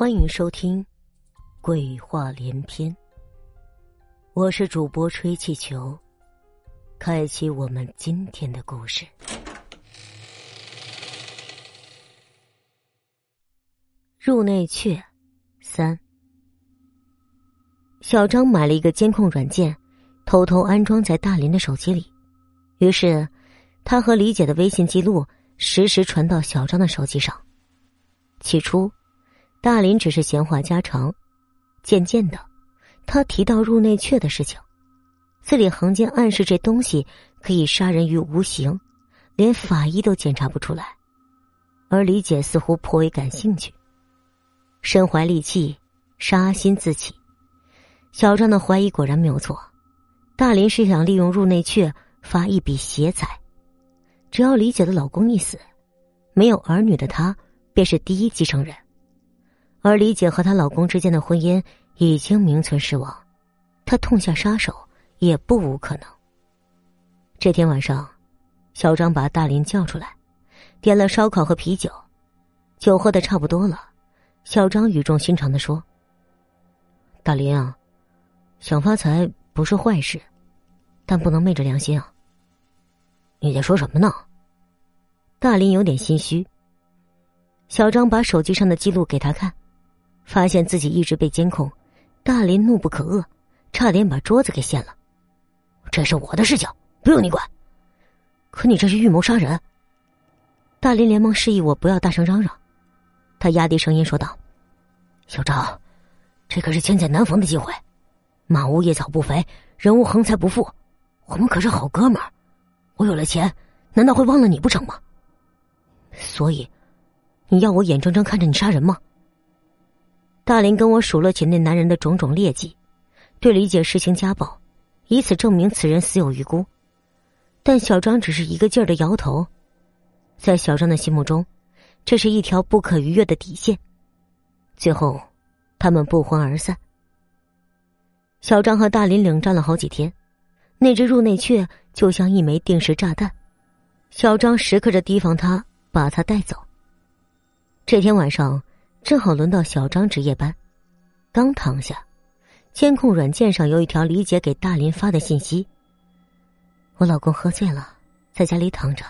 欢迎收听《鬼话连篇》，我是主播吹气球，开启我们今天的故事。入内阙三，小张买了一个监控软件，偷偷安装在大林的手机里，于是他和李姐的微信记录实时传到小张的手机上。起初。大林只是闲话家常，渐渐的，他提到入内阙的事情，字里行间暗示这东西可以杀人于无形，连法医都检查不出来。而李姐似乎颇为感兴趣，身怀利器，杀心自起。小张的怀疑果然没有错，大林是想利用入内阙发一笔邪财。只要李姐的老公一死，没有儿女的她便是第一继承人。而李姐和她老公之间的婚姻已经名存实亡，她痛下杀手也不无可能。这天晚上，小张把大林叫出来，点了烧烤和啤酒，酒喝的差不多了，小张语重心长的说：“大林啊，想发财不是坏事，但不能昧着良心啊。”你在说什么呢？大林有点心虚。小张把手机上的记录给他看。发现自己一直被监控，大林怒不可遏，差点把桌子给掀了。这是我的事情，不用你管。可你这是预谋杀人。大林连忙示意我不要大声嚷嚷，他压低声音说道：“小张，这可是千载难逢的机会，马无夜草不肥，人无横财不富，我们可是好哥们儿。我有了钱，难道会忘了你不成吗？所以，你要我眼睁睁看着你杀人吗？”大林跟我数落起那男人的种种劣迹，对李姐实行家暴，以此证明此人死有余辜。但小张只是一个劲儿的摇头，在小张的心目中，这是一条不可逾越的底线。最后，他们不欢而散。小张和大林冷战了好几天，那只入内雀就像一枚定时炸弹，小张时刻着提防他把他带走。这天晚上。正好轮到小张值夜班，刚躺下，监控软件上有一条李姐给大林发的信息：“我老公喝醉了，在家里躺着，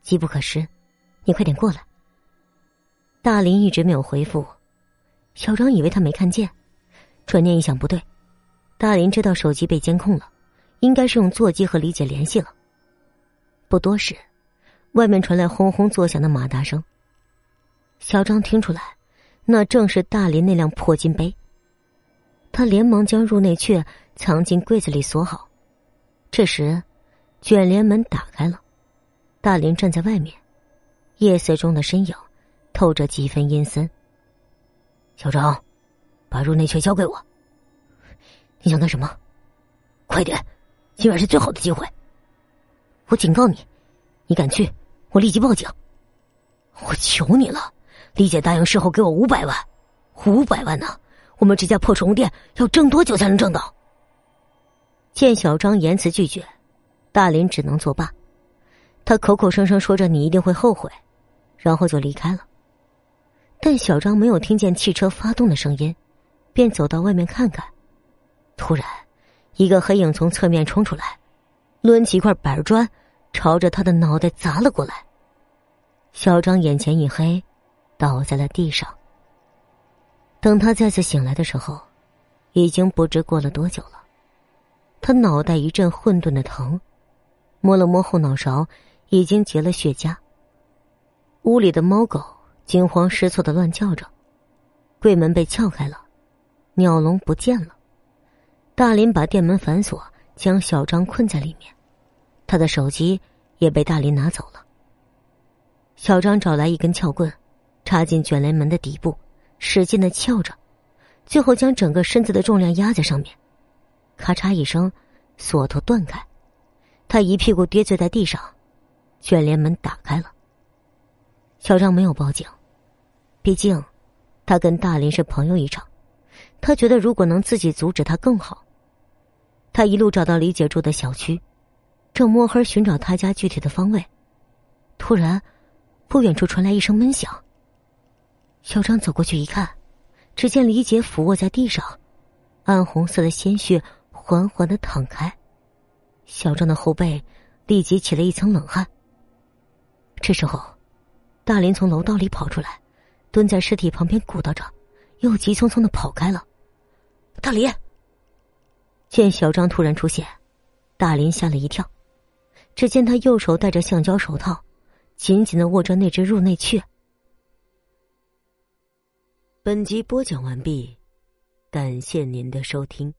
机不可失，你快点过来。”大林一直没有回复，小张以为他没看见，转念一想不对，大林知道手机被监控了，应该是用座机和李姐联系了。不多时，外面传来轰轰作响的马达声，小张听出来。那正是大林那辆破金杯。他连忙将入内券藏进柜子里锁好。这时，卷帘门打开了，大林站在外面，夜色中的身影透着几分阴森。小张，把入内券交给我。你想干什么？快点，今晚是最好的机会。我警告你，你敢去，我立即报警。我求你了。李姐答应事后给我五百万，五百万呢？我们这家破宠物店要挣多久才能挣到？见小张言辞拒绝，大林只能作罢。他口口声声说着你一定会后悔，然后就离开了。但小张没有听见汽车发动的声音，便走到外面看看。突然，一个黑影从侧面冲出来，抡起一块板砖，朝着他的脑袋砸了过来。小张眼前一黑。倒在了地上。等他再次醒来的时候，已经不知过了多久了。他脑袋一阵混沌的疼，摸了摸后脑勺，已经结了血痂。屋里的猫狗惊慌失措的乱叫着，柜门被撬开了，鸟笼不见了。大林把店门反锁，将小张困在里面，他的手机也被大林拿走了。小张找来一根撬棍。插进卷帘门的底部，使劲的撬着，最后将整个身子的重量压在上面，咔嚓一声，锁头断开，他一屁股跌坐在地上，卷帘门打开了。小张没有报警，毕竟他跟大林是朋友一场，他觉得如果能自己阻止他更好。他一路找到李姐住的小区，正摸黑寻找他家具体的方位，突然，不远处传来一声闷响。小张走过去一看，只见李姐俯卧在地上，暗红色的鲜血缓缓的淌开，小张的后背立即起了一层冷汗。这时候，大林从楼道里跑出来，蹲在尸体旁边鼓捣着，又急匆匆的跑开了。大林见小张突然出现，大林吓了一跳，只见他右手戴着橡胶手套，紧紧的握着那只入内雀。本集播讲完毕，感谢您的收听。